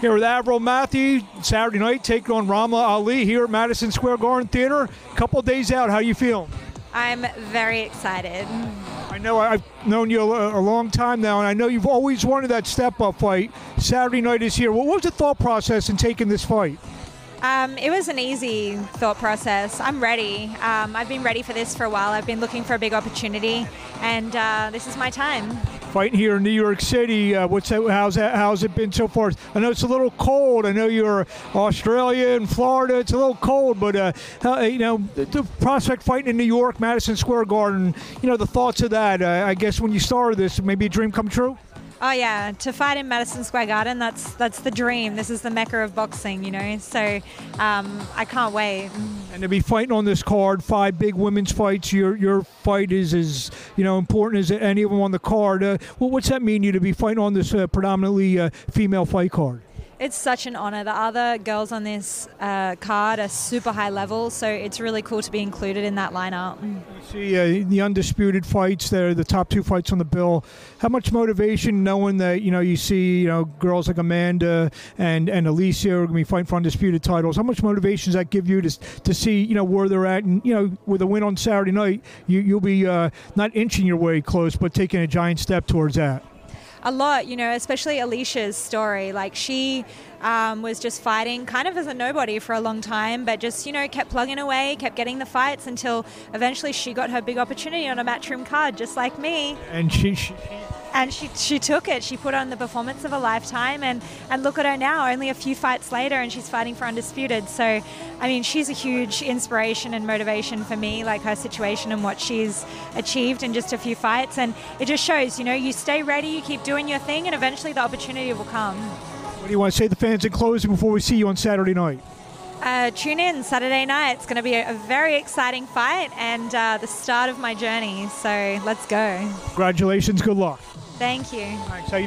Here with Avril Mathie, Saturday night taking on Ramla Ali here at Madison Square Garden Theater. A couple days out, how you feeling? I'm very excited. I know I've known you a, a long time now, and I know you've always wanted that step-up fight. Saturday night is here. What was the thought process in taking this fight? Um, it was an easy thought process. I'm ready. Um, I've been ready for this for a while. I've been looking for a big opportunity, and uh, this is my time. Fighting here in New York City, uh, what's that, how's that, how's it been so far? I know it's a little cold. I know you're Australia and Florida. It's a little cold, but uh, how, you know the, the, prospect fighting in New York, Madison Square Garden. You know the thoughts of that. Uh, I guess when you started this, maybe a dream come true. Oh yeah, to fight in Madison Square Garden, that's that's the dream. This is the mecca of boxing, you know. So um, I can't wait. And to be fighting on this card, five big women's fights. Your your fight is as you know important as any of them on the card. Uh, well, what's that mean you to be fighting on this uh, predominantly uh, female fight card? It's such an honor. The other girls on this uh, card are super high level, so it's really cool to be included in that lineup. You see uh, the undisputed fights there, the top two fights on the bill. How much motivation knowing that you know you see you know girls like Amanda and and Alicia are going to be fighting for undisputed titles? How much motivation does that give you to to see you know where they're at and you know with a win on Saturday night, you you'll be uh, not inching your way close, but taking a giant step towards that a lot, you know, especially Alicia's story. Like she um, was just fighting kind of as a nobody for a long time, but just, you know, kept plugging away, kept getting the fights until eventually she got her big opportunity on a matchroom card, just like me. And she, she and she she took it. She put on the performance of a lifetime, and and look at her now. Only a few fights later, and she's fighting for undisputed. So, I mean, she's a huge inspiration and motivation for me. Like her situation and what she's achieved in just a few fights, and it just shows. You know, you stay ready, you keep doing your thing, and eventually the opportunity will come. What do you want to say to the fans in closing before we see you on Saturday night? Uh, tune in Saturday night. It's going to be a, a very exciting fight and uh, the start of my journey. So let's go. Congratulations. Good luck. Thank you. Thanks. How you